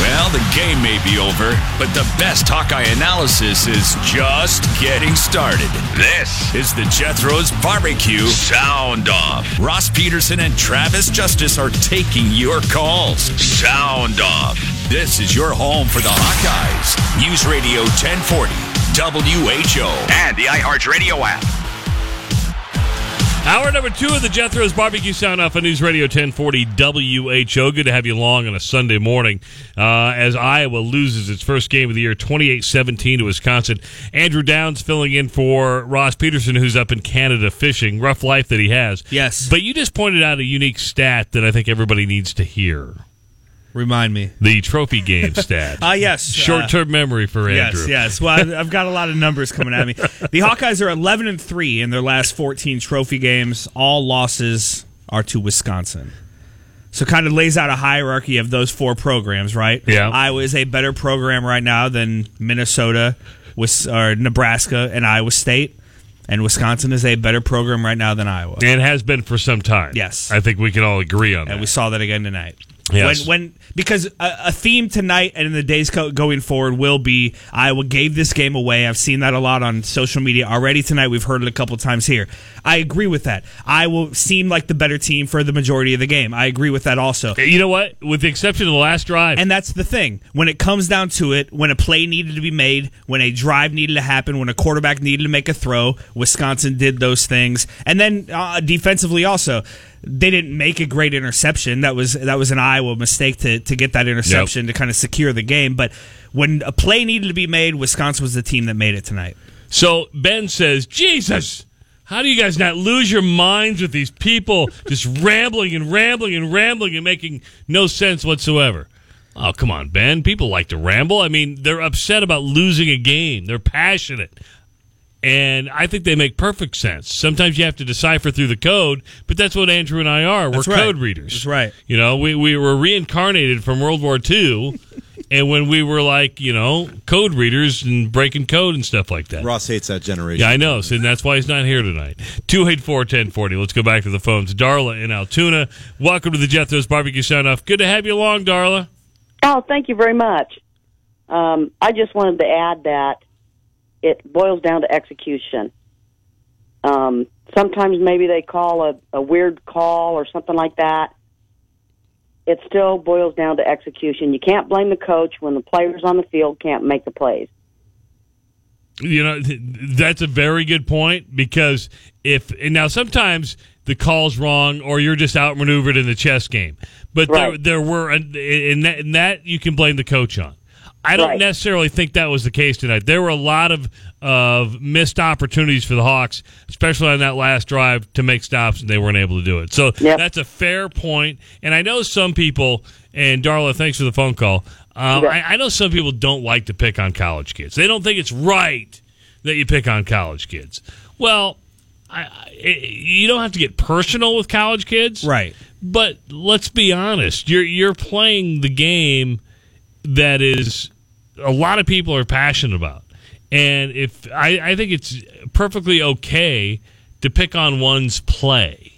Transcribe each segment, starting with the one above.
Well, the game may be over, but the best Hawkeye analysis is just getting started. This is the Jethro's Barbecue Sound Off. Ross Peterson and Travis Justice are taking your calls. Sound Off. This is your home for the Hawkeyes. News Radio 1040, WHO, and the iHeartRadio app. Hour number two of the Jethro's Barbecue Sound Off on News Radio 1040 WHO. Good to have you along on a Sunday morning uh, as Iowa loses its first game of the year 28 17 to Wisconsin. Andrew Downs filling in for Ross Peterson, who's up in Canada fishing. Rough life that he has. Yes. But you just pointed out a unique stat that I think everybody needs to hear Remind me. the trophy game stat. Ah, yes. Short term memory for Andrew. Yes, yes. Well, I've- got a lot of numbers coming at me. The Hawkeyes are 11 and 3 in their last 14 trophy games. All losses are to Wisconsin. So kind of lays out a hierarchy of those four programs, right? Yeah. Iowa is a better program right now than Minnesota, or Nebraska, and Iowa State. And Wisconsin is a better program right now than Iowa. And has been for some time. Yes. I think we can all agree on that. And we saw that again tonight. Yes. When, when because a, a theme tonight and in the days co- going forward will be Iowa gave this game away. I've seen that a lot on social media already tonight. We've heard it a couple times here. I agree with that. Iowa seemed like the better team for the majority of the game. I agree with that also. you know what? With the exception of the last drive. And that's the thing. When it comes down to it, when a play needed to be made, when a drive needed to happen, when a quarterback needed to make a throw, Wisconsin did those things. And then uh, defensively also, they didn't make a great interception. That was that was an Iowa mistake to to get that interception to kind of secure the game. But when a play needed to be made, Wisconsin was the team that made it tonight. So Ben says, Jesus, how do you guys not lose your minds with these people just rambling and rambling and rambling and making no sense whatsoever? Oh, come on, Ben. People like to ramble. I mean, they're upset about losing a game, they're passionate. And I think they make perfect sense. Sometimes you have to decipher through the code, but that's what Andrew and I are. We're right. code readers. That's right. You know, we, we were reincarnated from World War II. and when we were like, you know, code readers and breaking code and stuff like that. Ross hates that generation. Yeah, I know. So that's why he's not here tonight. 284 1040. Let's go back to the phones. Darla in Altoona. Welcome to the Jethro's Barbecue Sound Off. Good to have you along, Darla. Oh, thank you very much. Um, I just wanted to add that it boils down to execution. Um, sometimes maybe they call a, a weird call or something like that. It still boils down to execution. You can't blame the coach when the players on the field can't make the plays. You know, that's a very good point because if and now sometimes the call's wrong or you're just outmaneuvered in the chess game, but there Right. there were in that, in that you can blame the coach on. I don't Right. necessarily think that was the case tonight. There were a lot of of missed opportunities for the Hawks, especially on that last drive to make stops, and they weren't able to do it. So Yep. that's a fair point. And I know some people. And Darla, thanks for the phone call. Um, Yeah. I, I know some people don't like to pick on college kids. They don't think it's right that you pick on college kids. Well, I, I, you don't have to get personal with college kids, Right. But let's be honest. You're you're playing the game that is a lot of people are passionate about, and if I, I think it's perfectly okay to pick on one's play.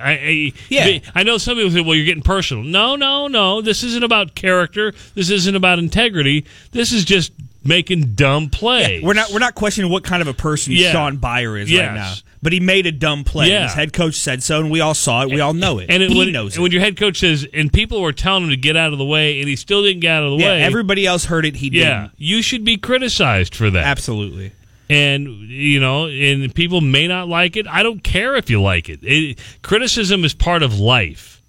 I, I, Yeah. I know some people say, "Well, you're getting personal." No, no, no. This isn't about character. This isn't about integrity. This is just making dumb plays. We're not we're not questioning what kind of a person Yeah. Shaun Beyer is Yes. right now. But he made a dumb play. Yeah. His head coach said so, and we all saw it. We all know it. And it, he when, knows and when your head coach says, and people were telling him to get out of the way, and he still didn't get out of the yeah, way. everybody else heard it. He yeah, didn't. you should be criticized for that. Absolutely. And you know, and people may not like it. I don't care if you like it. it criticism is part of life,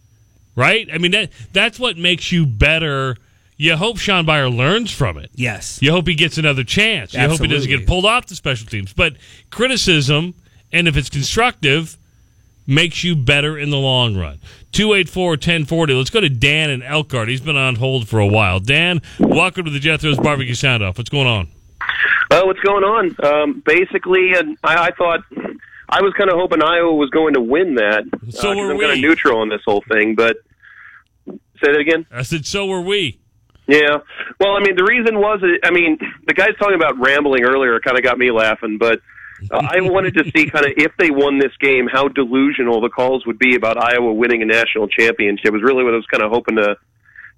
right? I mean that that's what makes you better. You hope Shaun Beyer learns from it. Yes. You hope he gets another chance. You hope he doesn't get pulled off the special teams. But criticism, and if it's constructive, makes you better in the long run. 284 1040. Let's go to Dan in Elkhart. He's been on hold for a while. Dan, welcome to the Jethro's Barbecue Sound Off. What's going on? Oh, what's going on? Um, basically, and I, I thought I was kind of hoping Iowa was going to win that. So uh, were I'm kind we. of neutral on this whole thing, but say that again. I said, so were we. Yeah. Well, I mean, the reason was, I mean, the guys talking about rambling earlier kind of got me laughing, but I wanted to see kind of if they won this game, how delusional the calls would be about Iowa winning a national championship. Was really what I was kind of hoping to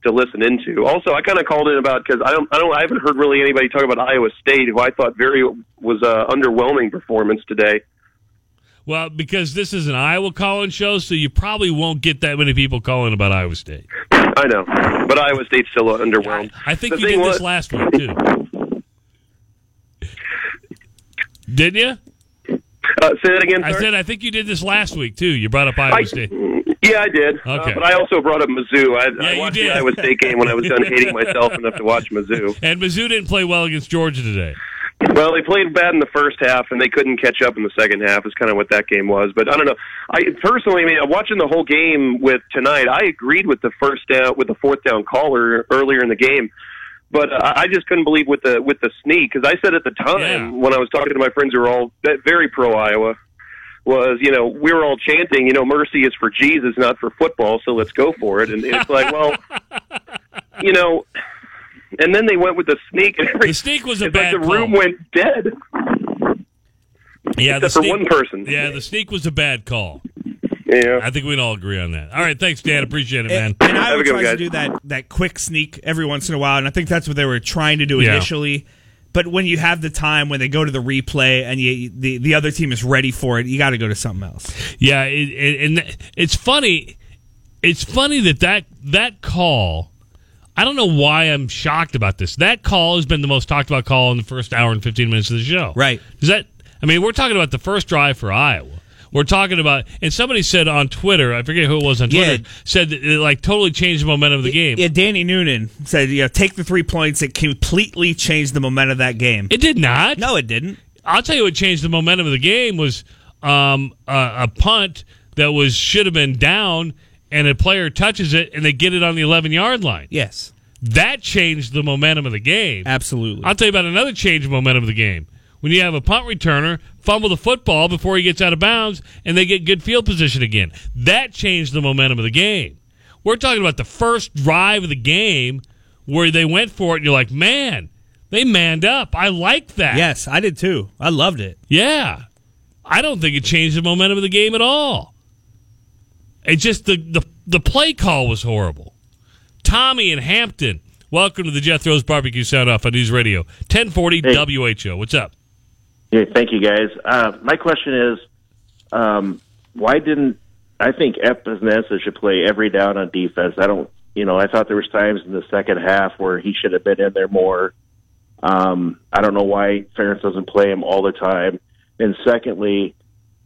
to listen into. Also, I kind of called in about because I don't, I don't, I haven't heard really anybody talk about Iowa State, who I thought very was a underwhelming performance today. Well, because this is an Iowa calling show, so you probably won't get that many people calling about Iowa State. I know, but Iowa State's still underwhelmed. I think The you did was- this last week too. Didn't you? Uh, say that again. I said I think you did this last week too. You brought up Iowa I- State. Yeah, I did. Uh, Okay. but I also brought up Mizzou. I, Yeah, I you watched did. the Iowa State game when I was done hating myself enough to watch Mizzou. And Mizzou didn't play well against Georgia today. Well, they played bad in the first half, and they couldn't catch up in the second half. Is kind of what that game was. But I don't know. I personally, I mean, watching the whole game with tonight, I agreed with the first down, with the fourth down caller earlier in the game. But uh, I just couldn't believe with the with the sneak because I said at the time Yeah. when I was talking to my friends who were all ve- very pro Iowa was you know we were all chanting you know mercy is for Jesus not for football so let's go for it and it's like well you know and then they went with the sneak and everything. The sneak was a bad like the call. room went dead Yeah, the except for sneak, one person. Yeah, the sneak was a bad call. Yeah. I think we can all agree on that. All right, thanks, Dan. Appreciate it, man. And, and Iowa a good one, to do that that quick sneak every once in a while, and I think that's what they were trying to do Yeah. initially. But when you have the time, when they go to the replay, and you, the the other team is ready for it, you got to go to something else. Yeah, it, it, and it's funny. It's funny that, that that call. I don't know why I'm shocked about this. That call has been the most talked about call in the first hour and 15 minutes of the show. Right. Is that? I mean, we're talking about the first drive for Iowa. We're talking about, and somebody said on Twitter, I forget who it was on Twitter, Yeah. said that it like totally changed the momentum of the game. Yeah, Danny Noonan said, "You know, take the three points. It completely changed the momentum of that game." It did not. no, it didn't. I'll tell you what changed the momentum of the game was um, a, a punt that was should have been down, and a player touches it, and they get it on the 11 yard line. Yes, That changed the momentum of the game. absolutely. I'll tell you about another change of momentum of the game. When you have a punt returner fumble the football before he gets out of bounds, and they get good field position again, that changed the momentum of the game. We're talking about the first drive of the game where they went for it, and you're like, man, they manned up. I like that. yes, I did too. I loved it. Yeah. I don't think it changed the momentum of the game at all. It just the the, the play call was horrible. Tommy and Hampton, welcome to the Jethro's Barbecue Sound Off on News Radio 1040 WHO. What's up? Yeah, thank you, guys. Uh, my question is, um, why didn't I think Epenesa should play every down on defense? I don't, you know, I thought there was times in the second half where he should have been in there more. Um, I don't know why Ferentz doesn't play him all the time. And secondly,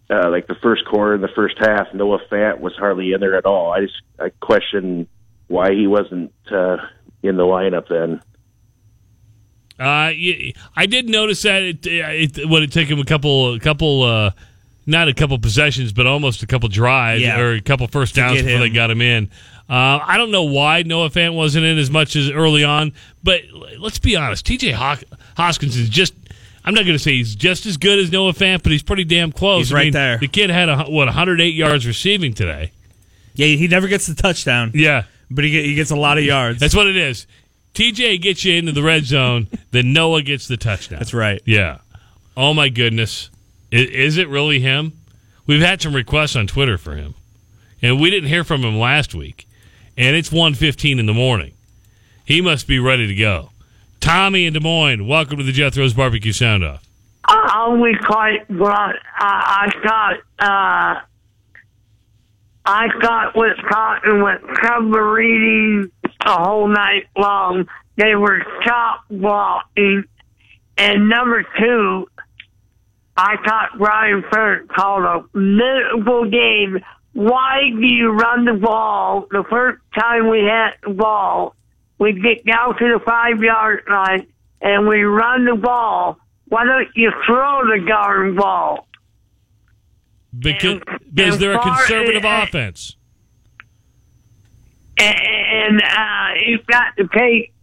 uh, like the first quarter and the first half, Noah Fant was hardly in there at all. I just I question why he wasn't uh, in the lineup then. Uh, I did notice that it, it would it took him a couple, a couple, uh, not a couple possessions, but almost a couple drives Yeah. or a couple first downs before they got him in. Uh, I don't know why Noah Fant wasn't in as much as early on, but let's be honest. T.J. Hockenson is just. I'm not going to say he's just as good as Noah Fant, but he's pretty damn close. He's I right mean, there. The kid had a, what 108 yards receiving today. Yeah, he never gets the touchdown, Yeah, but he, he gets a lot of yards. that's what it is. TJ gets you into the red zone, then Noah gets the touchdown. That's right. Yeah. Oh my goodness. Is, is it really him? We've had some requests on Twitter for him. And we didn't hear from him last week. And it's 1:15 in the morning. He must be ready to go. Tommy in Des Moines, welcome to the Jethro's Barbecue Sound Off. I was quite glad. I, I thought, uh, I thought Wisconsin was submarine the whole night long. They were chop blocking. And number two, I thought Brian Furt called a miserable game. Why do you run the ball the first time we had the ball? We get down to the five yard line and we run the ball. Why don't you throw the darn ball? Because, And- and they're a conservative uh, offense. And uh, you've got to take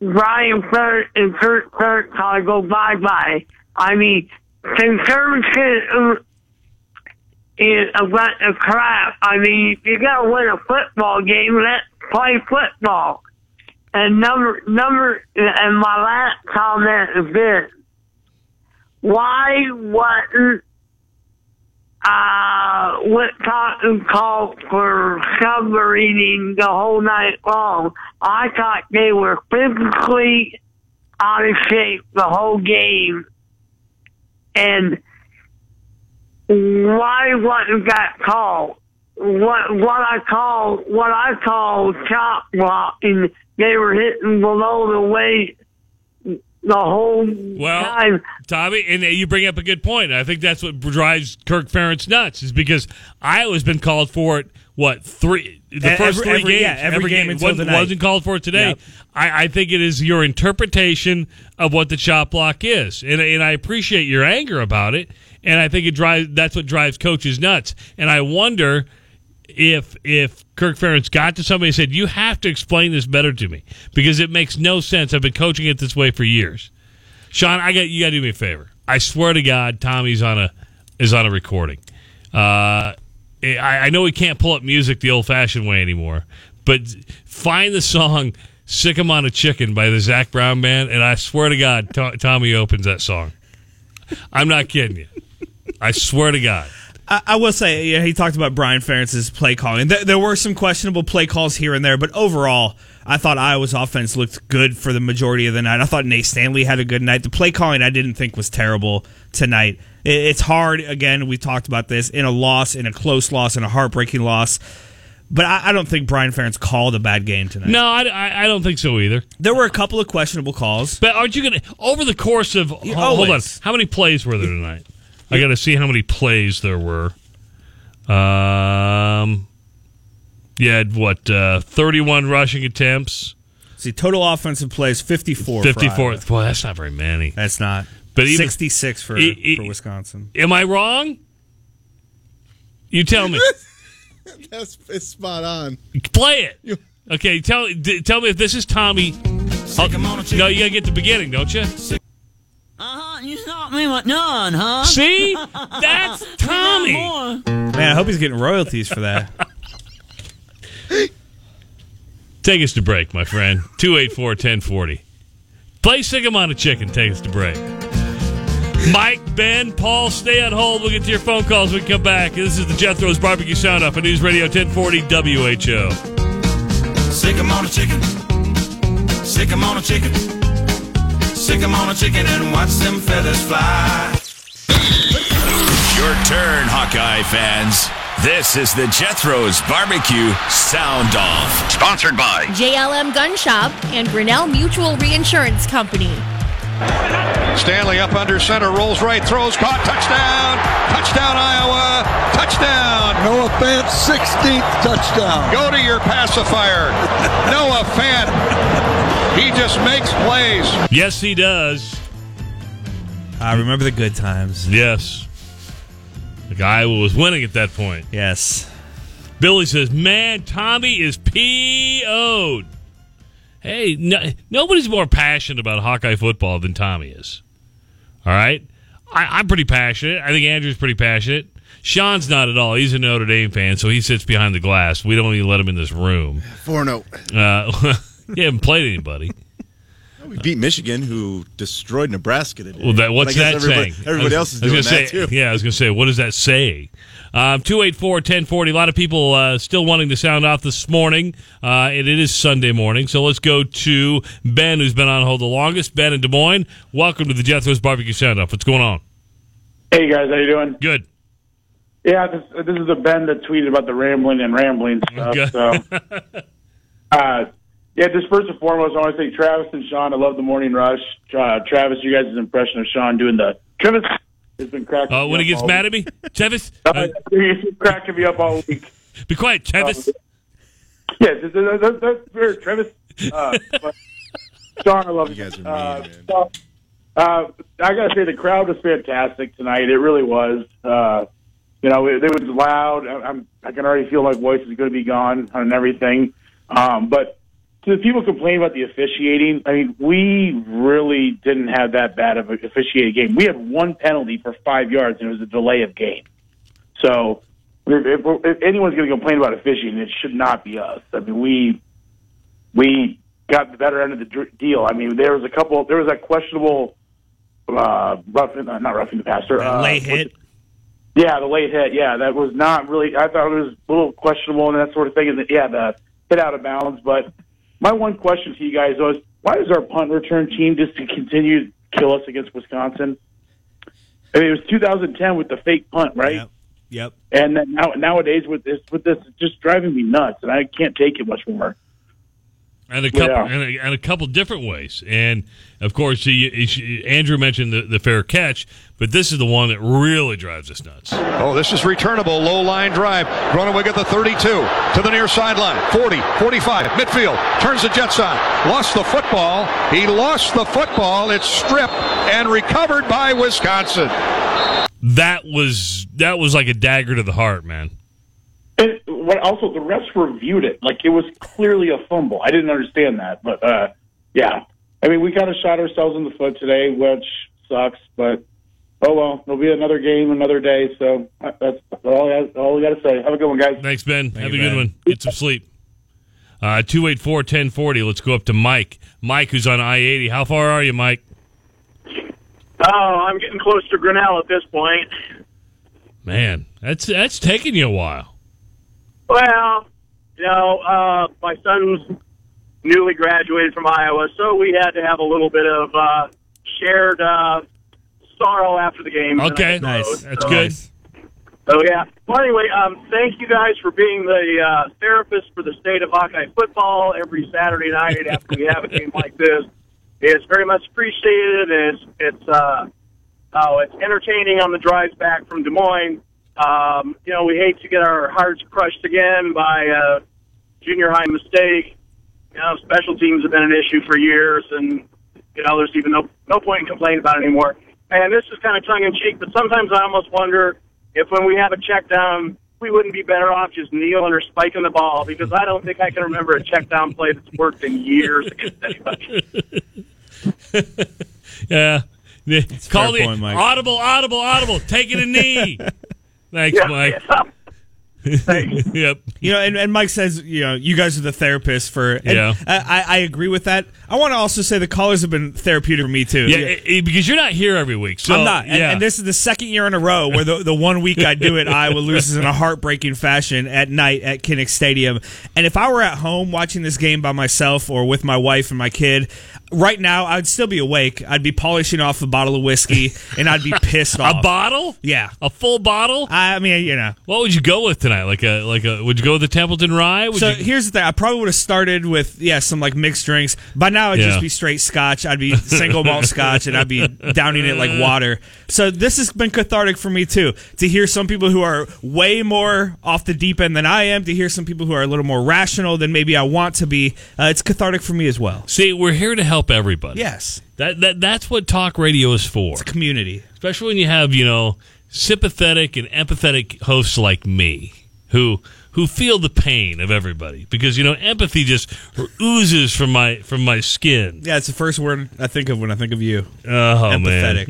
Brian Furt and Kurt Kurt to go bye bye. I mean, conservatism is a bunch of crap. I mean, you got to win a football game. Let's play football. And number number and my last comment is this: Why wasn't uh, Wisconsin called for submarining the whole night long. I thought they were physically out of shape the whole game. And why wasn't that called? What what I call what I call chop blocking. They were hitting below the weight the whole Well, time. Tommy, and you bring up a good point. I think that's what drives Kirk Ferentz nuts, is because Iowa's been called for it. What three? The E- first every- three every- games, yeah, every game until wasn't, tonight. wasn't called for it today. Yep. I, I think it is your interpretation of what the chop block is, and and I appreciate your anger about it, and I think it drives. That's what drives coaches nuts, and I wonder if if Kirk Ferentz got to somebody and said, "You have to explain this better to me because it makes no sense. I've been coaching it this way for years." Sean, I got you. Got to do me a favor. I swear to God, Tommy's on a is on a recording. Uh, I, I know we can't pull up music the old-fashioned way anymore, but find the song "Sick 'Em on a Chicken" by the Zac Brown Band, and I swear to God, To- Tommy opens that song. I'm not kidding you. I swear to God. I, I will say, yeah, he talked about Brian Ferentz's play calling. There, there were some questionable play calls here and there, but overall, I thought Iowa's offense looked good for the majority of the night. I thought Nate Stanley had a good night. The play calling I didn't think was terrible tonight. It, it's hard, again, we talked about this, in a loss, in a close loss, in a heartbreaking loss. But I, I don't think Brian Ferentz called a bad game tonight. No, I, I, don't think so either. There were a couple of questionable calls. But aren't you going to over the course of hold on? How many plays were there tonight? I got to see how many plays there were. Um, you had what? Uh, Thirty-one rushing attempts. See, total offensive plays 54. for Fifty-four. Iowa. Boy, that's not very many. That's not. But even- 66 for, E- e- for Wisconsin. Am I wrong? You tell me. That's it's spot on. Play it. Okay, tell tell me if this is Tommy. Oh, no, you gotta get the beginning, don't you? You stopped me with none, huh? See, that's Tommy. Man, I hope he's getting royalties for that. Take us to break, my friend. 284 1040. Play Sick 'em on a Chicken. Take us to break. Mike, Ben, Paul, stay on hold. We'll get to your phone calls when we come back. This is the Jethro's Barbecue Sound Off on News Radio 1040 WHO. Sick 'em on a chicken. Sick 'em on a chicken. Sick 'em on a chicken and watch them feathers fly. Your turn, Hawkeye fans. This is the Jethro's Barbecue Sound Off. Sponsored by JLM Gun Shop and Grinnell Mutual Reinsurance Company. Stanley up under center, rolls right, throws, caught, touchdown! Touchdown, Iowa! Touchdown! Noah Fant, 16th touchdown. Go to your pacifier. Noah Fant. He just makes plays. Yes, he does. I remember the good times. Yes. The guy was winning at that point. Yes. Billy says, "Man, Tommy is PO'd." Hey, no, nobody's more passionate about Hawkeye football than Tommy is. All right, I, I'm pretty passionate. I think Andrew's pretty passionate. Sean's not at all. He's a Notre Dame fan, so he sits behind the glass. We don't even let him in this room. 4 0. Uh, he haven't played anybody. We beat Michigan, who destroyed Nebraska today. Well, that, what's that everybody, saying? Everybody I else is doing gonna that say, too. Yeah, I was going to say, what does that say? Um, 284-1040. A lot of people uh, still wanting to sound off this morning. Uh, and it is Sunday morning. So let's go to Ben, who's been on hold the longest. Ben in Des Moines. Welcome to the Jethro's Barbecue Sound Off. What's going on? Hey guys, how you doing? Good. Yeah, this, this is the Ben that tweeted about the rambling and rambling stuff. Good. So, uh, yeah, just first and foremost, I want to say Travis and Sean. I love the morning rush. Uh, Travis, you guys' impression of Sean doing the Travis has been cracking. Uh, me when up he gets mad week. at me? Travis? Uh, Uh, he's cracking me up all week. be quiet, Travis. Yes, that, that, that, that's fair, Travis. Uh, but Sean, I love you. You guys are mean, uh, man. uh, I gotta say the crowd was fantastic tonight. It really was. Uh, you know, it, it was loud. I, I'm, I can already feel my voice is going to be gone and everything. Um, but to the people complaining about the officiating, I mean, we really didn't have that bad of an officiated game. We had one penalty for five yards, and it was a delay of game. So if, if, anyone's going to complain about officiating, it should not be us. I mean, we we got the better end of the deal. I mean, there was a couple. There was that questionable uh, roughing, uh, not roughing the passer. Uh, what's hit. it- Yeah, the late hit. Yeah, that was not really. I thought it was a little questionable and that sort of thing. And yeah, the hit out of bounds. But my one question to you guys was, why does our punt return team just to continue to kill us against Wisconsin? I mean, it was 2010 with the fake punt, right? Yep. yep. And then now nowadays with this, with this, it's just driving me nuts, and I can't take it much more. And a couple Yeah. and, a, and a couple different ways. And of course, he, he- Andrew mentioned the, the fair catch, but this is the one that really drives us nuts. Oh, this is returnable. Low line drive. Groeneweg at the 32 to the near sideline. 40, 45, midfield. Turns the Jets on. Lost the football. He lost the football. It's stripped and recovered by Wisconsin. That was that was like a dagger to the heart, man. And what also the refs reviewed it like it was clearly a fumble. I didn't understand that, but uh, yeah, I mean we kind of shot ourselves in the foot today, which sucks. But oh well, there'll be another game, another day. So uh, that's all I, all we got to say. Have a good one, guys. Thanks, Ben. Have a good Ben. one. Get some sleep. Uh, 284 1040. Let's go up to Mike. Mike, who's on I 80. How far are you, Mike? Oh, I'm getting close to Grinnell at this point. Man, that's that's taking you a while. Well, you know, uh, my son's newly graduated from Iowa, so we had to have a little bit of uh, shared uh, sorrow after the game. Okay, tonight. nice. So- That's good. So yeah. Well, anyway, um, thank you guys for being the uh, therapist for the state of Hawkeye football every Saturday night after we have a game like this. It's very much appreciated. It's it's uh, oh, it's entertaining on the drives back from Des Moines. Um, you know, we hate to get our hearts crushed again by a junior high mistake. You know, special teams have been an issue for years, and you know, there's even no no point in complaining about it anymore. And this is kind of tongue in cheek, but sometimes I almost wonder if when we have a check down, we wouldn't be better off just kneeling or spiking the ball because I don't think I can remember a check down play that's worked in years against anybody. Yeah. It's Call fair the point, Mike. audible, audible, audible. Taking a knee. Thanks, Yeah, Mike. yep. You know, and, and Mike says, you know, you guys are the therapists for. Yeah. I, I I agree with that. I want to also say the callers have been therapeutic for me too. Yeah, it- it- because you're not here every week. So I'm not. And, yeah. and this is the second year in a row where the, the one week I do it, Iowa loses in a heartbreaking fashion at night at Kinnick Stadium. And if I were at home watching this game by myself or with my wife and my kid, right now I'd still be awake. I'd be polishing off a bottle of whiskey and I'd be pissed off. a bottle? Yeah. A full bottle? I mean, you know. What would you go with tonight? Like a like a would you go with the Templeton Rye? Would so you, here's the thing. I probably would have started with yeah some like mixed drinks. By now it'd Yeah. just be straight Scotch. I'd be single malt Scotch and I'd be downing it like water. So this has been cathartic for me too. To hear some people who are way more off the deep end than I am. To hear some people who are a little more rational than maybe I want to be. Uh, it's cathartic for me as well. See, we're here to help everybody. Yes, That that that's what talk radio is for. community. Especially when you have, you know, sympathetic and empathetic hosts like me who who feel the pain of everybody because you know empathy just oozes from my from my skin. Yeah, it's the first word I think of when I think of you. Oh Empathetic.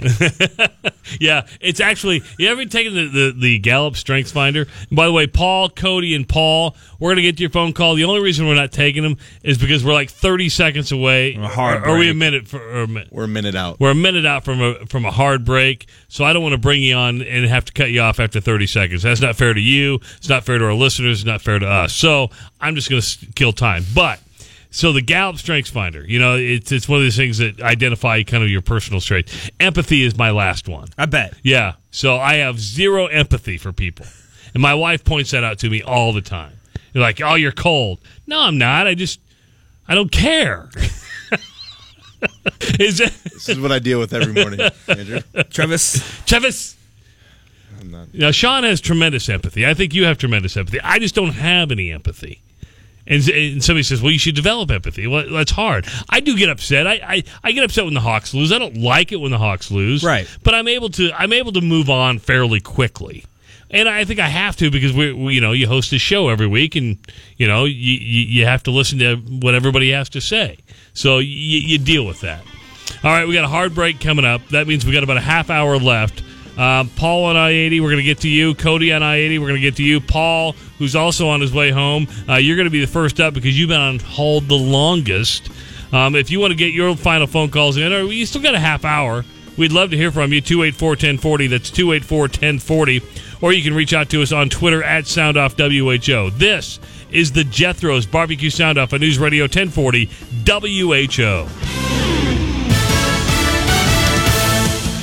man, yeah, it's actually you ever taken the, the the Gallup Strengths Finder? And by the way, Paul, Cody, and Paul, we're gonna get to your phone call. The only reason we're not taking them is because we're like thirty seconds away. A hard or, are we a minute for? Or a minute. We're a minute out. We're a minute out from a from a hard break, so I don't want to bring you on and have to cut you off after 30 seconds. That's not fair to you. It's not fair to our listeners. It's not fair to us. So I'm just going to kill time. But so the Gallup Strengths Finder, you know, it's it's one of these things that identify kind of your personal strength. Empathy is my last one. I bet. Yeah. So I have zero empathy for people, and my wife points that out to me all the time. You're like, oh, you're cold. No, I'm not. I just I don't care. is it? This is what I deal with every morning, Andrew. Travis. Travis. I'm not. Now, Sean has tremendous empathy. I think you have tremendous empathy. I just don't have any empathy. And, and somebody says, "Well, you should develop empathy." Well, that's hard. I do get upset. I, I, I get upset when the Hawks lose. I don't like it when the Hawks lose. Right. But I'm able to I'm able to move on fairly quickly. And I think I have to because we, we you know you host a show every week and you know you, you you have to listen to what everybody has to say. So you, you deal with that. All right, we got a hard break coming up. That means we got about a half hour left. Uh, Paul on I 80, we're going to get to you. Cody on I 80, we're going to get to you. Paul, who's also on his way home, uh, you're going to be the first up because you've been on hold the longest. Um, if you want to get your final phone calls in, or you still got a half hour, We'd love to hear from you. 284 1040. That's 284 1040. Or you can reach out to us on Twitter at SoundOffWHO. This is the Jethro's Barbecue Sound Off on News Radio 1040 WHO.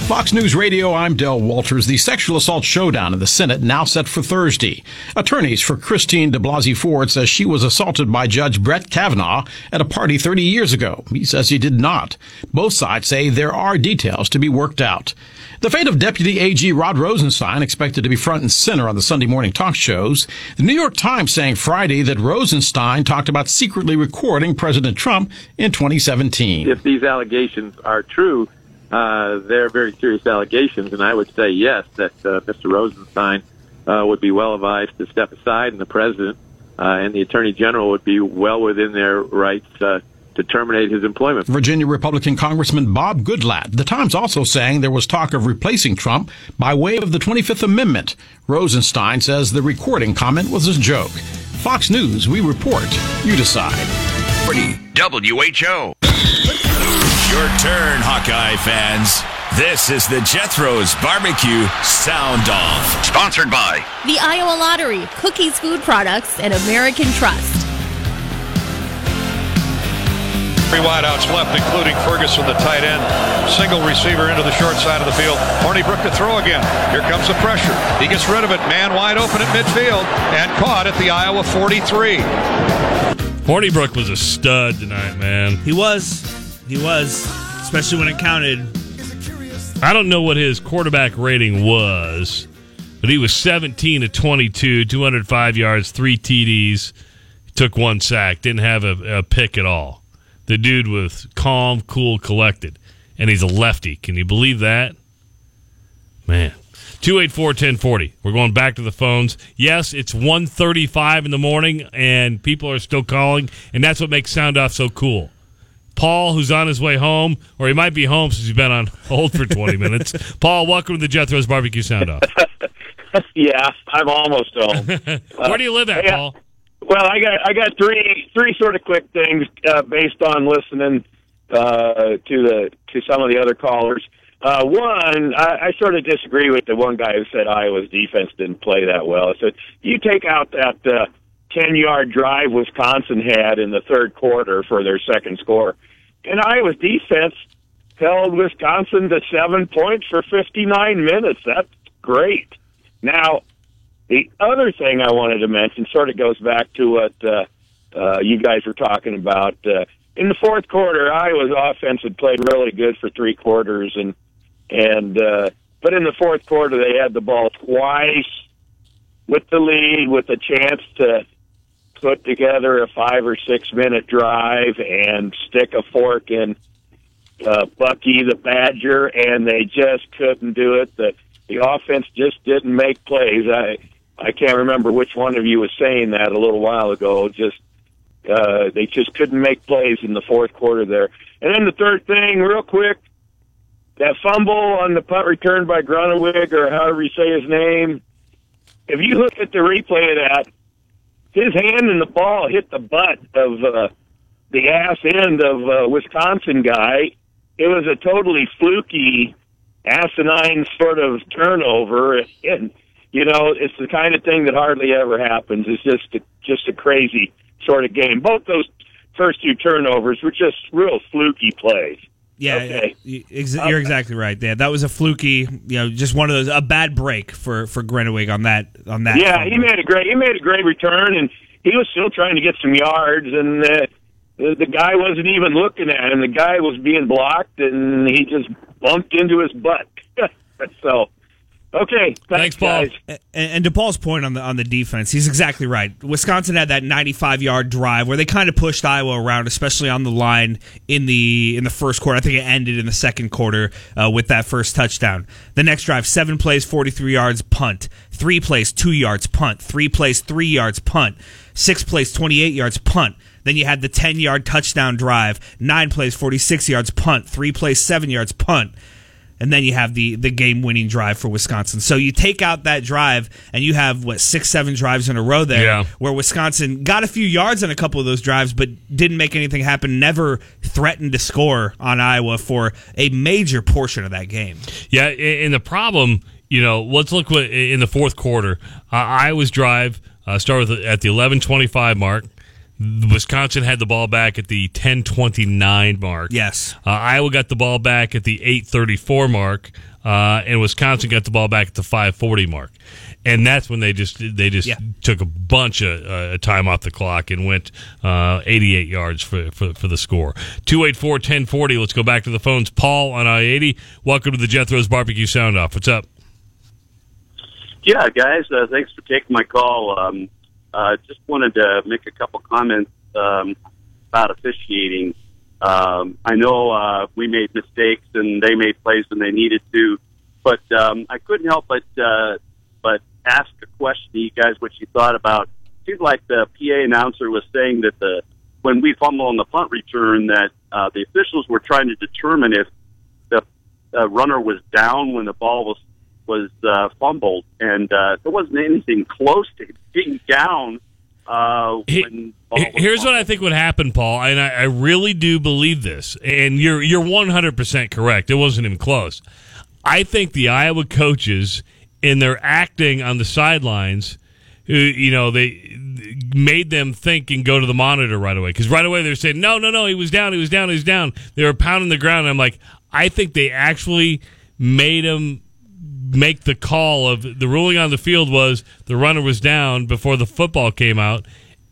Fox News Radio, I'm Del Walters. The sexual assault showdown in the Senate now set for Thursday. Attorneys for Christine de Blasey Ford says she was assaulted by Judge Brett Kavanaugh at a party 30 years ago. He says he did not. Both sides say there are details to be worked out. The fate of Deputy AG Rod Rosenstein expected to be front and center on the Sunday morning talk shows. The New York Times saying Friday that Rosenstein talked about secretly recording President Trump in 2017. If these allegations are true, uh, they're very serious allegations, and I would say yes, that uh, Mr. Rosenstein uh, would be well advised to step aside, and the president uh, and the attorney general would be well within their rights uh, to terminate his employment. Virginia Republican Congressman Bob Goodlatte. The Times also saying there was talk of replacing Trump by way of the 25th Amendment. Rosenstein says the recording comment was a joke. Fox News, we report, you decide. Pretty WHO. Your turn, Hawkeye fans. This is the Jethro's Barbecue Sound Off. Sponsored by The Iowa Lottery, Cookies Food Products, and American Trust. Three wideouts left, including Ferguson, the tight end. Single receiver into the short side of the field. Hornibrook to throw again. Here comes the pressure. He gets rid of it. Man wide open at midfield and caught at the Iowa 43. Hornibrook was a stud tonight, man. He was. He was. Especially when it counted. I don't know what his quarterback rating was, but he was 17 to 22, 205 yards, three TDs, took one sack, didn't have a, a pick at all. The dude was calm, cool, collected, and he's a lefty. Can you believe that? Man. 284-1040. We're going back to the phones. Yes, it's 1.35 in the morning, and people are still calling, and that's what makes Sound Off so cool. Paul, who's on his way home, or he might be home since he's been on hold for 20 minutes. Paul, welcome to the Jethro's Barbecue Sound Off. yeah, I'm almost home. Where do you live at, yeah. Paul? Well, I got I got three three sort of quick things uh, based on listening uh, to the to some of the other callers. Uh, one, I, I sort of disagree with the one guy who said Iowa's defense didn't play that well. I said you take out that uh, ten yard drive Wisconsin had in the third quarter for their second score, and Iowa's defense held Wisconsin to seven points for fifty nine minutes. That's great. Now, the other thing I wanted to mention sort of goes back to what uh, uh, you guys were talking about. Uh, in the fourth quarter, Iowa's offense had played really good for three quarters, and and uh, but in the fourth quarter they had the ball twice with the lead, with a chance to put together a five or six minute drive and stick a fork in uh, Bucky the Badger, and they just couldn't do it. The the offense just didn't make plays. I I can't remember which one of you was saying that a little while ago. Just uh, they just couldn't make plays in the fourth quarter there. And then the third thing, real quick, that fumble on the punt return by Groeneweg, or however you say his name. If you look at the replay of that, his hand and the ball hit the butt of uh, the ass end of uh, Wisconsin guy. It was a totally fluky, asinine sort of turnover, and you know it's the kind of thing that hardly ever happens. It's just a, just a crazy sort of game. Both those first two turnovers were just real fluky plays. Yeah, Okay. ex- you're exactly right. Yeah, that was a fluky, you know, just one of those a bad break for for Groeneweg on that on that. Yeah, he made a great he made a great return, and he was still trying to get some yards, and uh, the, the guy wasn't even looking at him. The guy was being blocked, and he just bumped into his butt. so, okay, thanks, guys. And, and to Paul's point on the on the defense, he's exactly right. Wisconsin had that 95 yard drive where they kind of pushed Iowa around, especially on the line in the in the first quarter. I think it ended in the second quarter uh, with that first touchdown. The next drive, seven plays, 43 yards, punt. Three plays, two yards, punt. Three plays, three yards, punt. Six plays, 28 yards, punt. Then you had the 10 yard touchdown drive. Nine plays, 46 yards, punt. Three plays, seven yards, punt. And then you have the the game winning drive for Wisconsin. So you take out that drive, and you have what six, seven drives in a row there, Yeah. where Wisconsin got a few yards on a couple of those drives, but didn't make anything happen. Never threatened to score on Iowa for a major portion of that game. Yeah, and the problem, you know, let's look in the fourth quarter. Uh, Iowa's drive uh, started with- at the eleven twenty five mark. Wisconsin had the ball back at the ten twenty nine mark. Yes, uh, Iowa got the ball back at the eight thirty four mark, uh, and Wisconsin got the ball back at the five forty mark. And that's when they just they just took a bunch of uh, time off the clock and went uh, 88 yards for, for, for the score. 284 1040. Let's go back to the phones. Paul on I 80. Welcome to the Jethro's Barbecue Sound Off. What's up? Yeah, guys, uh, thanks for taking my call. Um, uh, just wanted to make a couple comments um, about officiating. Um, I know uh, we made mistakes and they made plays when they needed to, but um, I couldn't help but uh, but ask a question to you guys what you thought about. Seemed like the PA announcer was saying that the when we fumble on the punt return that uh, the officials were trying to determine if the uh, runner was down when the ball was was uh, fumbled, and uh, there wasn't anything close to being down uh, was Here's what I think would happen, Paul, and I, I really do believe this. And you're you're 100 percent correct. It wasn't even close. I think the Iowa coaches, in their acting on the sidelines, who you know they made them think and go to the monitor right away because right away they're saying no, no, no, he was down, he was down, he was down. They were pounding the ground. And I'm like, I think they actually made him make the call of the ruling on the field was the runner was down before the football came out,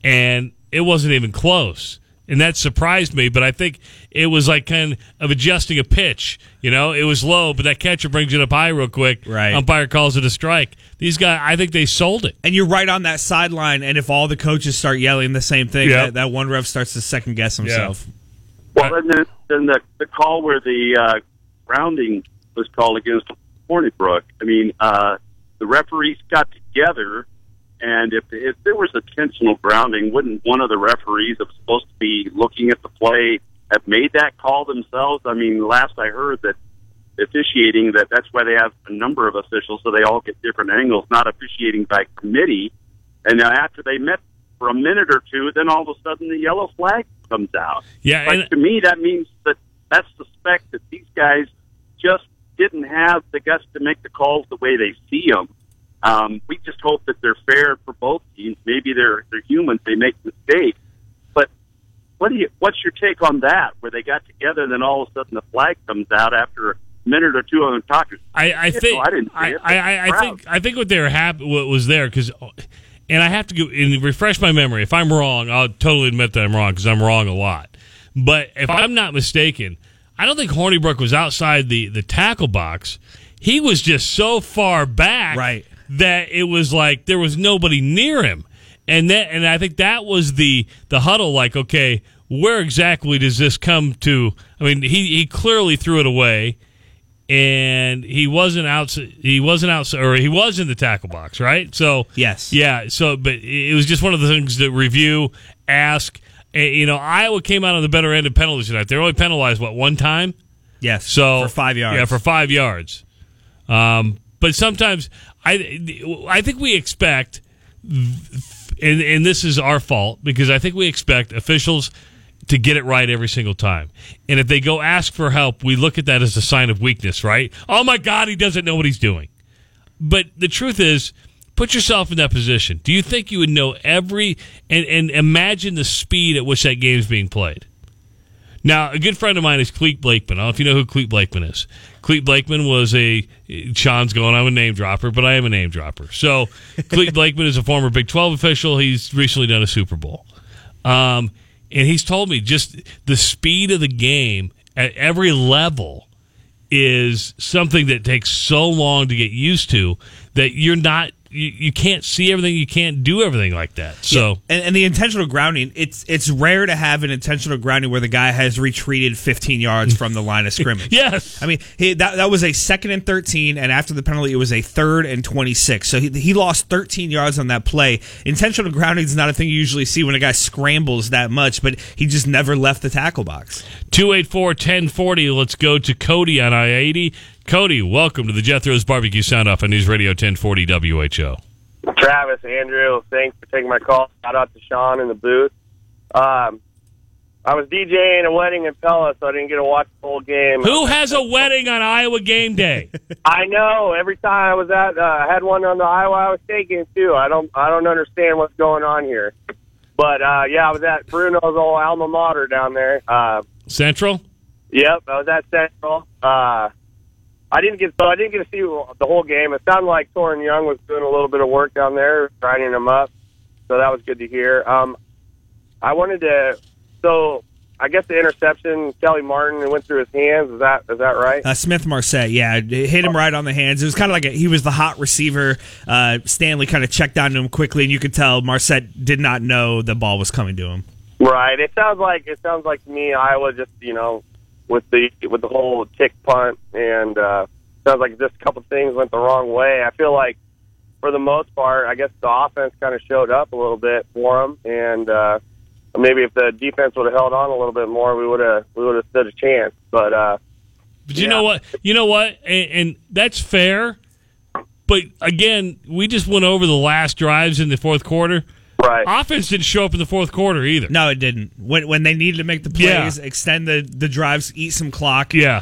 and it wasn't even close. And that surprised me, but I think it was like kind of adjusting a pitch. You know, it was low, but that catcher brings it up high real quick. Right. Umpire calls it a strike. These guys, I think they sold it. And you're right on that sideline. And if all the coaches start yelling the same thing, Yep. that, that one ref starts to second guess himself. Well, and then, then the the call where the uh, grounding was called against Hornibrook. I mean, uh, the referees got together, and if if there was intentional grounding, wouldn't one of the referees that was supposed to be looking at the play have made that call themselves? I mean, last I heard that officiating that that's why they have a number of officials so they all get different angles, not officiating by committee. And now after they met for a minute or two, then all of a sudden the yellow flag comes out. Yeah, like, to me that means that that suspect that these guys just didn't have the guts to make the calls the way they see them. Um, we just hope that they're fair for both teams. Maybe they're they're humans; they make mistakes. But what do you? What's your take on that? Where they got together, and then all of a sudden the flag comes out after a minute or two of them talking. I, I know, think I didn't I, it, I, I, I think I think what they were happy what was there because, and I have to go and refresh my memory. If I'm wrong, I'll totally admit that I'm wrong because I'm wrong a lot. But if I'm not mistaken, I don't think Hornibrook was outside the the tackle box. He was just so far back, right, that it was like there was nobody near him, and that and I think that was the the huddle. Like, okay, where exactly does this come to? I mean, he he clearly threw it away and he wasn't out. He wasn't out, or he was in the tackle box, right? So yes, yeah. So, but it was just one of the things that review, ask. And, You know, Iowa came out on the better end of penalties tonight. They're only penalized what one time. Yes, So for five yards. Yeah, for five yards. Um, but sometimes I, I think we expect, and and this is our fault because I think we expect officials to get it right every single time. And if they go ask for help, we look at that as a sign of weakness, right? Oh my God, he doesn't know what he's doing. But the truth is, put yourself in that position. Do you think you would know every and, and imagine the speed at which that game is being played? Now, a good friend of mine is Clete Blakeman. I don't know if you know who Clete Blakeman is. Clete Blakeman was a Sean's going. I'm a name dropper, but I am a name dropper. So, Clete Blakeman is a former Big 12 official. He's recently done a Super Bowl, um, and he's told me just the speed of the game at every level is something that takes so long to get used to that you're not you, you can't see everything you can't do everything like that so and, and the intentional grounding, it's it's rare to have an intentional grounding where the guy has retreated 15 yards from the line of scrimmage. yes, I mean he, that that was a second and 13, and after the penalty, it was a third and 26. So he, he lost 13 yards on that play. Intentional grounding is not a thing you usually see when a guy scrambles that much, but he just never left the tackle box. 284 1040 let's go to Cody on I-80 Cody, welcome to the Jethro's Barbecue Sound Off on News Radio 1040 WHO. Travis, Andrew, thanks for taking my call. Shout out to Sean in the booth. Um, I was DJing a wedding in Pella, so I didn't get to watch the whole game. Who has a wedding on Iowa game day? I know. Every time I was at, uh, I had one on the Iowa Iowa State game too. I don't, I don't understand what's going on here. But uh, yeah, I was at Bruno's old alma mater down there. Uh, Central? Yep, I was at Central. I didn't get so I didn't get to see the whole game. It sounded like Toren Young was doing a little bit of work down there, grinding him up. So that was good to hear. Um, I wanted to. So I guess the interception, Kelly Martin, went through his hands. Is that is that right? Uh, Smith-Marsette, yeah, it hit him right on the hands. It was kind of like a, he was the hot receiver. Uh, Stanley kind of checked down to him quickly, and you could tell Marsette did not know the ball was coming to him. Right. It sounds like it sounds like to me Iowa just you know with the with the whole tick punt and uh, sounds like just a couple things went the wrong way. I feel like for the most part, I guess the offense kind of showed up a little bit for them, and uh, maybe if the defense would have held on a little bit more, we would have we would have stood a chance. But uh, But you know what? You know what? And, and that's fair. But again, we just went over the last drives in the fourth quarter. Right. Offense didn't show up in the fourth quarter either. No, it didn't. When when they needed to make the plays, extend the, the drives, eat some clock. Yeah.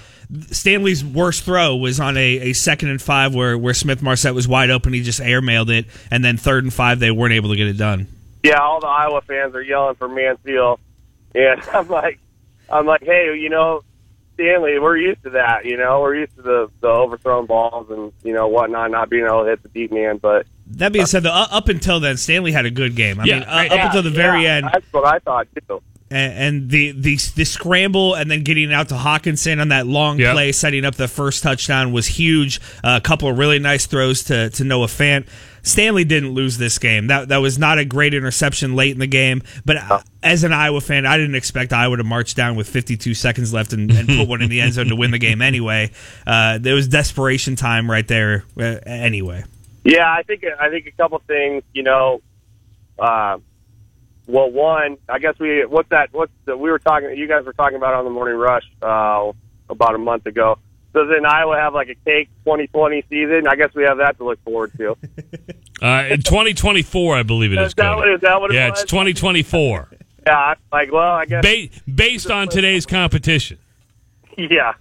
Stanley's worst throw was on a, a second and five where, where Smith-Marsette was wide open. He just airmailed it. And then third and five, they weren't able to get it done. yeah, all the Iowa fans are yelling for Mansell, and I'm like, I'm like, hey, you know, Stanley, we're used to that. You know, we're used to the the overthrown balls and you know whatnot, not being able to hit the deep man. But That being said, though, up until then, Stanley had a good game. I Yeah, mean, uh, yeah, up until the very yeah, end. that's what I thought too. And, and the, the the scramble and then getting out to Hockenson on that long Yep. play, setting up the first touchdown was huge. Uh, a couple of really nice throws to, to Noah Fant. Stanley didn't lose this game. That that was not a great interception late in the game. But uh, as an Iowa fan, I didn't expect Iowa to march down with 52 seconds left and, and put one in the end zone to win the game anyway. Uh, there was desperation time right there. Uh, anyway. Yeah, I think I think a couple things. You know, uh, well, one, I guess we what's that? What's the, we were talking? You guys were talking about on the morning rush uh, about a month ago. Does in Iowa have like a cake 2020 season? I guess we have that to look forward to. Uh, in 2024, I believe it is. Is that what- is that what yeah, was? it's 2024. yeah, like well, I guess. Ba- based on today's competition. yeah,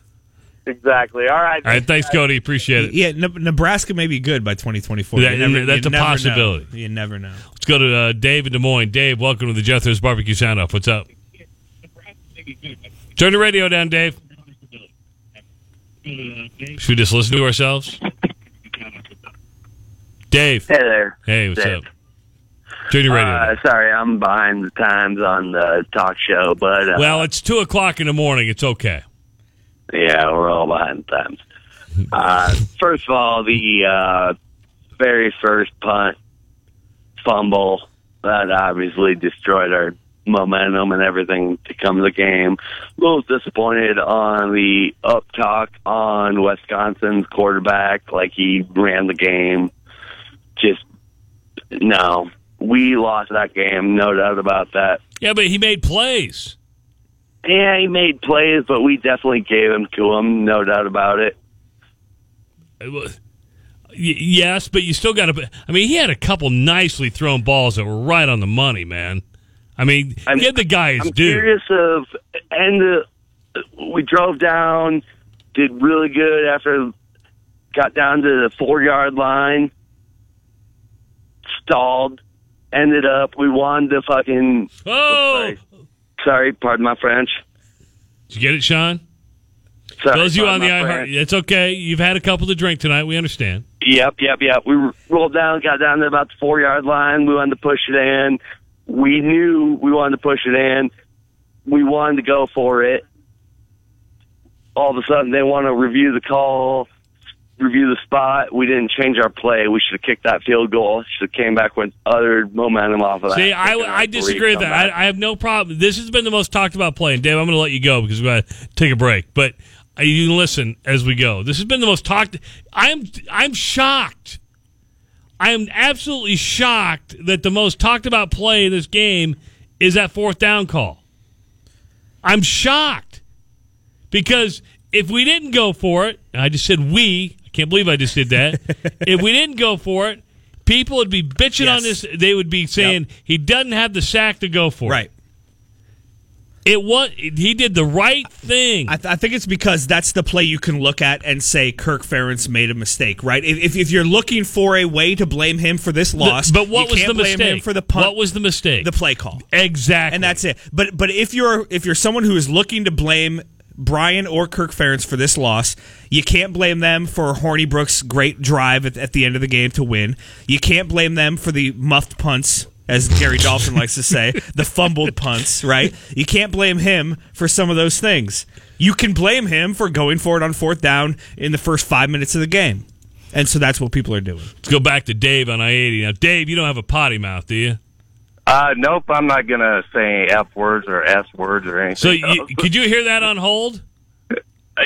exactly. All right. All right, thanks, Cody. Appreciate it. Yeah, Nebraska may be good by 2024. That- You never- that's you a never know. possibility. You never know. Let's go to uh, Dave in Des Moines. Dave, welcome to the Jethro's Barbecue Sound Off. What's up? Turn the radio down, Dave. Should we just listen to ourselves? Dave. Hey there. Hey, what's Dave. up? Turn your radio Uh, sorry, I'm behind the times on the talk show, but uh, Well, it's 2 o'clock in the morning. It's okay. Yeah, we're all behind the times. Uh, first of all, the uh, very first punt fumble that obviously destroyed our momentum and everything to come to the game. A little disappointed on the up talk on Wisconsin's quarterback, like he ran the game. Just no, we lost that game, no doubt about that. Yeah, but he made plays. Yeah, he made plays, but we definitely gave them to him, no doubt about it. It was- Y- yes, but you still got to. I mean, he had a couple nicely thrown balls that were right on the money, man. I mean, give the guy his I'm due. curious of, and uh, we drove down, did really good after got down to the four yard line, stalled, ended up we won the fucking. Oh, sorry, pardon my French. Did you get it, Sean? Sorry, Those you on the iHeart, it's okay. You've had a couple to drink tonight. We understand. Yep, yep, yep. We rolled down, got down to about the four yard line. We wanted to push it in. We knew we wanted to push it in. We wanted to go for it. All of a sudden, they want to review the call, review the spot. We didn't change our play. We should have kicked that field goal. Should have came back with other momentum off of that. See, I, I disagree with that. I. I have no problem. This has been the most talked about play. And Dave, I'm going to let you go because we're going to take a break. But uh, you can listen as we go. This has been the most talked. I'm I'm shocked. I am absolutely shocked that the most talked about play in this game is that fourth down call. I'm shocked because if we didn't go for it, I just said we. I can't believe I just did that. if we didn't go for it, people would be bitching on this. They would be saying he doesn't have the sack to go for. Right. It was he did the right thing. I, th- I think it's because that's the play you can look at and say Kirk Ferentz made a mistake, right? If, if, if you're looking for a way to blame him for this loss, but what you was the blame mistake? him for the punt? What was the mistake? The play call, exactly, and that's it. But but if you're if you're someone who is looking to blame Brian or Kirk Ferentz for this loss, you can't blame them for Hornibrook's great drive at, at the end of the game to win. You can't blame them for the muffed punts as Gary Dolphin likes to say, the fumbled punts, right? You can't blame him for some of those things. You can blame him for going for it on fourth down in the first five minutes of the game. And so that's what people are doing. Let's go back to Dave on I eighty. Now, Dave, you don't have a potty mouth, do you? Uh, nope, I'm not gonna say f words or s words or anything. So, you, could you hear that on hold?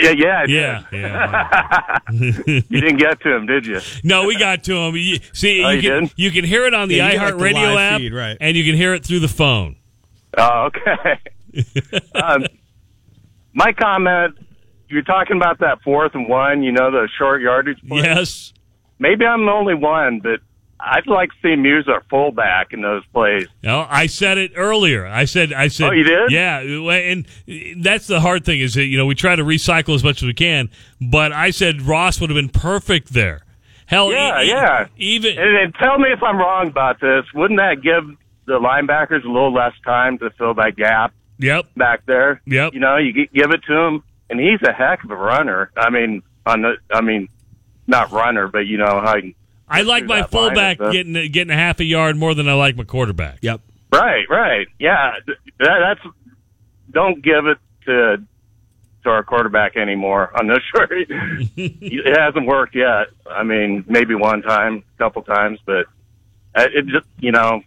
yeah, yeah, I did. Yeah, yeah. you didn't get to him, did you? No, we got to him. You, see, Oh, you, you can you can hear it on the Yeah, you get, like, iHeartRadio app, feed, right. and you can hear it through the phone. Oh, okay. um, my comment: You're talking about that fourth and one. You know the short yardage. Play? Yes. Maybe I'm the only one, but I'd like to see Muse at fullback in those plays. No, I said it earlier. I said, I said, Oh, you did? Yeah, and that's the hard thing is that you know we try to recycle as much as we can, but I said Ross would have been perfect there. Hell, yeah, e- yeah. Even and, and tell me if I'm wrong about this. Wouldn't that give the linebackers a little less time to fill that gap? Yep. Back there. Yep. You know, you give it to him, and he's a heck of a runner. I mean, on the, I mean, not runner, but you know how. He, I like my that line and fullback getting getting a half a yard more than I like my quarterback. Yep. Right, right. Yeah, that, that's. Don't give it to to our quarterback anymore. I'm not sure it hasn't worked yet. I mean, maybe one time, a couple times, but uh, it just you know,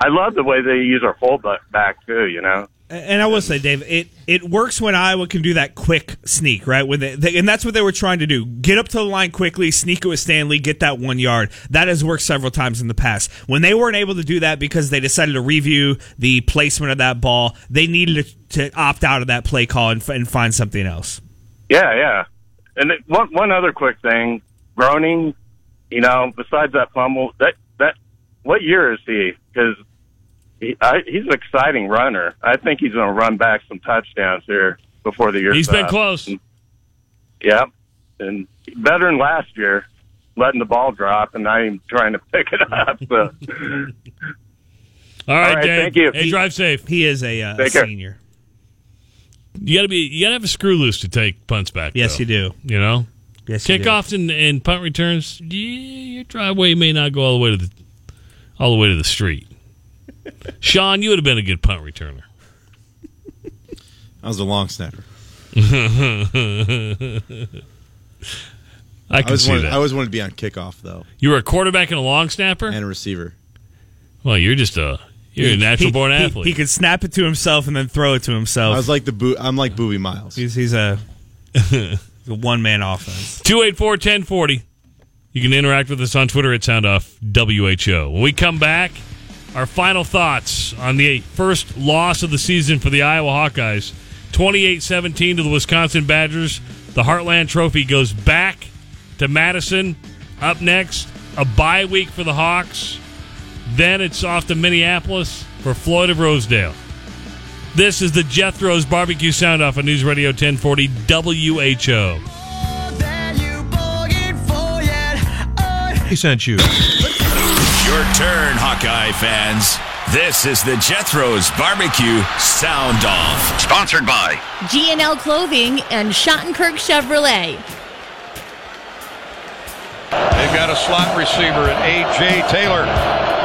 I love the way they use our fullback back too. You know. And I will say, Dave, it, it works when Iowa can do that quick sneak, right? When they, they, and that's what they were trying to do: get up to the line quickly, sneak it with Stanley, get that one yard. That has worked several times in the past. When they weren't able to do that because they decided to review the placement of that ball, they needed to, to opt out of that play call and, and find something else. Yeah, yeah. And it, one one other quick thing, Groning. You know, besides that fumble, that that what year is he? Because he, I, he's an exciting runner. I think he's going to run back some touchdowns here before the year. He's been close. Yeah, and better than last year, letting the ball drop and not even trying to pick it up. So. All right, All right, Dave. thank you. Hey, drive safe. He is a, uh, Take care. senior. You got to be. You got to have a screw loose to take punts back. Yes, though. you do. You know. Yes, you. Kickoffs and, and punt returns. Yeah, your driveway may not go all the way to the all the way to the street. Sean, you would have been a good punt returner. I was a long snapper. I can always see wanted, that. I always wanted to be on kickoff though, You were a quarterback and a long snapper, and a receiver. Well, you're just a you're a natural born he, athlete. He could snap it to himself and then throw it to himself. I was like the boo. I'm like Boobie Miles. He's he's a, a one man offense. 284 1040. You can interact with us on Twitter at SoundOff WHO. When we come back, our final thoughts on the first loss of the season for the Iowa Hawkeyes 28 17 to the Wisconsin Badgers. The Heartland Trophy goes back to Madison. Up next, a bye week for the Hawks. Then it's off to Minneapolis for Floyd of Rosedale. This is the Jethro's Barbecue Sound Off on News Radio 1040 WHO. He sent you. Your turn, Hawkeye fans. This is the Jethro's Barbecue Sound Off. Sponsored by G&L Clothing and Schottenkirk Chevrolet. They've got a slot receiver at A.J. Taylor.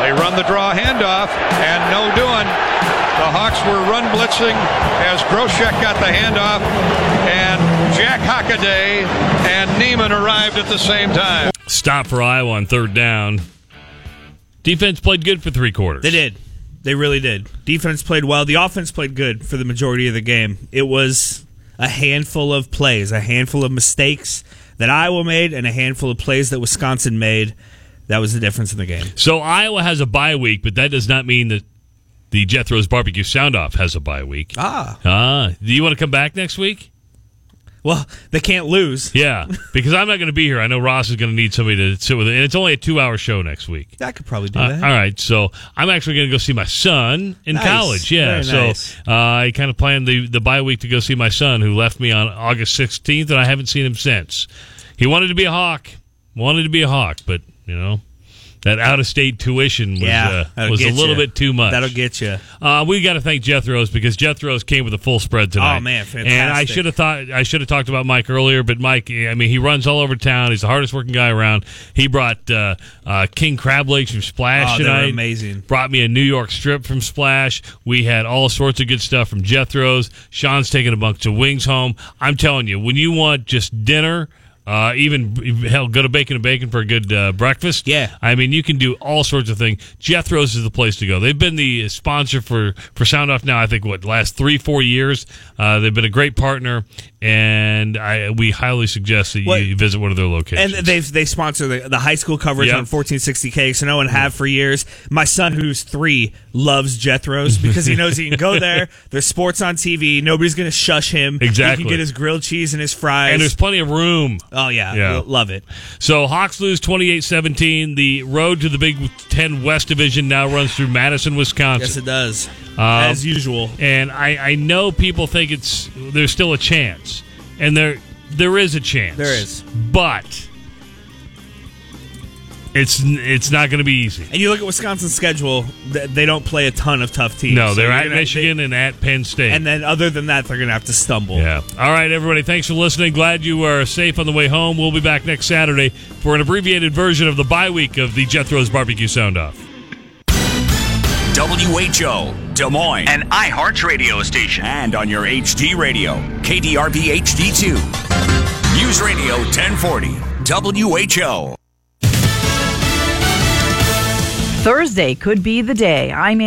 They run the draw handoff, and no doing. The Hawks were run blitzing as Groshek got the handoff, and Jack Hockaday and Niemann arrived at the same time. Stop for Iowa on third down. Defense played good for three quarters. They did. They really did. Defense played well. The offense played good for the majority of the game. It was a handful of plays, a handful of mistakes that Iowa made, and a handful of plays that Wisconsin made. That was the difference in the game. So Iowa has a bye week, but that does not mean that the Jethro's Barbecue Sound Off has a bye week. Ah. Ah. Do you want to come back next week? Well, they can't lose. Yeah, because I'm not going to be here. I know Ross is going to need somebody to sit with it, and it's only a two-hour show next week. I could probably do Uh, that. all right, so I'm actually going to go see my son in Nice. college. Yeah, Very so nice. uh, I kind of planned the the bye week to go see my son, who left me on August 16th, and I haven't seen him since. He wanted to be a hawk, wanted to be a hawk, but you know that out of state tuition was Yeah, uh, was a little ya. bit too much. That'll get you. Uh, we got to thank Jethro's because Jethro's came with a full spread tonight. Oh, man, fantastic! And I should have thought I should have talked about Mike earlier, but Mike, I mean, he runs all over town. He's the hardest working guy around. He brought uh, uh, King Crab Legs from Splash Oh, tonight. amazing. Brought me a New York strip from Splash. We had all sorts of good stuff from Jethro's. Sean's taking a bunch of wings home. I'm telling you, when you want just dinner. Uh, even hell, go to Bacon and Bacon for a good uh, breakfast. Yeah, I mean, you can do all sorts of things. Jethro's is the place to go. They've been the sponsor for for Sound Off now. I think what last three four years. Uh, they've been a great partner, and I we highly suggest that you, you visit one of their locations. And they've they sponsor the, the high school coverage Yep. on 1460K, so no one have for years. My son, who's three, loves Jethro's because he knows he can go there. There's sports on TV. Nobody's going to shush him. Exactly. He can get his grilled cheese and his fries. and there's plenty of room. oh yeah, Yeah. lo- love it. So Hawks lose 28-17. The road to the Big Ten West Division now runs through Madison, Wisconsin. Yes, it does. Um, As usual. And I, I know people think it's there's still a chance, and there there is a chance. There is. but it's it's not going to be easy. And you look at Wisconsin's schedule; th- they don't play a ton of tough teams. No, they're you're at gonna- Michigan and at Penn State. and then other than that, they're going to have to stumble. Yeah. All right, everybody. Thanks for listening. Glad you are safe on the way home. We'll be back next Saturday for an abbreviated version of the bye week of the Jethro's Barbecue Sound Off. WHO, Des Moines, an iHeart radio station, and on your HD radio, KDRV HD2. News Radio 1040, WHO. Thursday could be the day. I'm